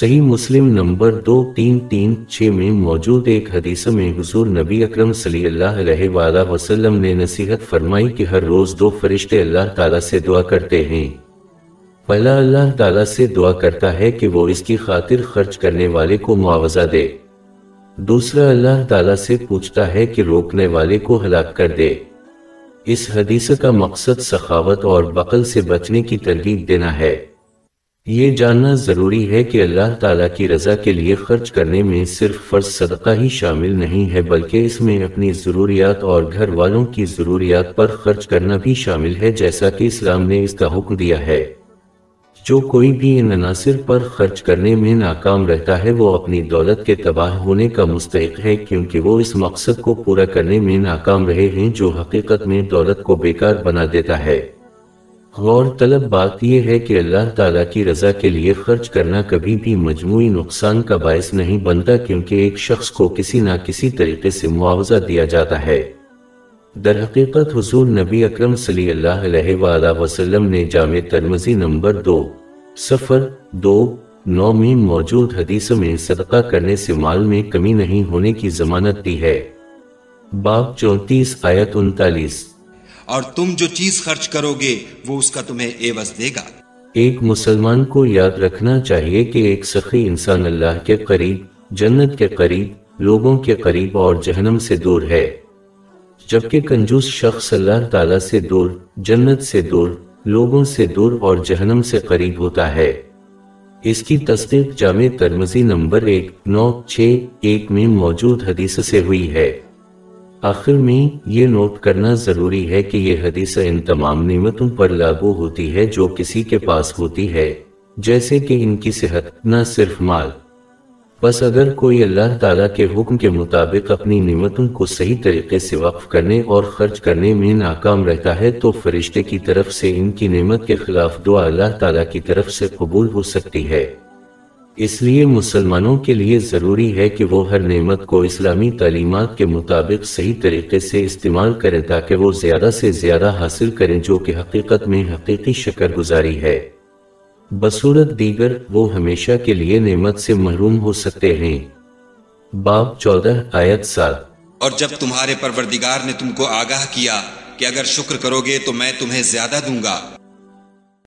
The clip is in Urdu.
صحیح مسلم نمبر دو تین تین چھ میں موجود ایک حدیث میں حضور نبی اکرم صلی اللہ علیہ وآلہ وسلم نے نصیحت فرمائی کہ ہر روز دو فرشتے اللہ تعالیٰ سے دعا کرتے ہیں۔ پہلا اللہ تعالیٰ سے دعا کرتا ہے کہ وہ اس کی خاطر خرچ کرنے والے کو معاوضہ دے۔ دوسرا اللہ تعالیٰ سے پوچھتا ہے کہ روکنے والے کو ہلاک کر دے۔ اس حدیث کا مقصد سخاوت اور بقل سے بچنے کی ترغیب دینا ہے۔ یہ جاننا ضروری ہے کہ اللہ تعالیٰ کی رضا کے لیے خرچ کرنے میں صرف فرض صدقہ ہی شامل نہیں ہے، بلکہ اس میں اپنی ضروریات اور گھر والوں کی ضروریات پر خرچ کرنا بھی شامل ہے، جیسا کہ اسلام نے اس کا حکم دیا ہے۔ جو کوئی بھی ان عناصر پر خرچ کرنے میں ناکام رہتا ہے، وہ اپنی دولت کے تباہ ہونے کا مستحق ہے، کیونکہ وہ اس مقصد کو پورا کرنے میں ناکام رہے ہیں، جو حقیقت میں دولت کو بیکار بنا دیتا ہے۔ غور طلب بات یہ ہے کہ اللہ تعالیٰ کی رضا کے لیے خرچ کرنا کبھی بھی مجموعی نقصان کا باعث نہیں بنتا کیونکہ ایک شخص کو کسی نہ کسی طریقے سے معاوضہ دیا جاتا ہے۔ در حقیقت حضور نبی اکرم صلی اللہ علیہ وآلہ وسلم نے جامع ترمزی نمبر دو سفر دو، نو میں موجود حدیث میں صدقہ کرنے سے مال میں کمی نہیں ہونے کی ضمانت دی ہے۔ باب چونتیس، آیت انتالیس۔ اور تم جو چیز خرچ کرو گے، وہ اس کا تمہیں عوض دے گا۔ ایک مسلمان کو یاد رکھنا چاہیے کہ ایک سخی انسان اللہ کے قریب، جنت کے قریب، لوگوں کے قریب اور جہنم سے دور ہے۔ جبکہ کنجوس شخص اللہ تعالیٰ سے دور، جنت سے دور، لوگوں سے دور اور جہنم سے قریب ہوتا ہے۔ اس کی تصدیق جامع ترمزی نمبر ایک، نو، چھ، ایک میں موجود حدیث سے ہوئی ہے۔ آخر میں یہ نوٹ کرنا ضروری ہے کہ یہ حدیث ان تمام نعمتوں پر لاگو ہوتی ہے جو کسی کے پاس ہوتی ہے، جیسے کہ ان کی صحت، نہ صرف مال۔ بس اگر کوئی اللہ تعالیٰ کے حکم کے مطابق اپنی نعمتوں کو صحیح طریقے سے وقف کرنے اور خرچ کرنے میں ناکام رہتا ہے، تو فرشتے کی طرف سے ان کی نعمت کے خلاف دعا اللہ تعالیٰ کی طرف سے قبول ہو سکتی ہے۔ اس لیے مسلمانوں کے لیے ضروری ہے کہ وہ ہر نعمت کو اسلامی تعلیمات کے مطابق صحیح طریقے سے استعمال کریں تاکہ وہ زیادہ سے زیادہ حاصل کریں جو کہ حقیقت میں حقیقی شکر گزاری ہے۔ بصورت دیگر وہ ہمیشہ کے لیے نعمت سے محروم ہو سکتے ہیں۔ باب چودہ آیت سات۔ اور جب تمہارے پروردگار نے تم کو آگاہ کیا کہ اگر شکر کرو گے تو میں تمہیں زیادہ دوں گا۔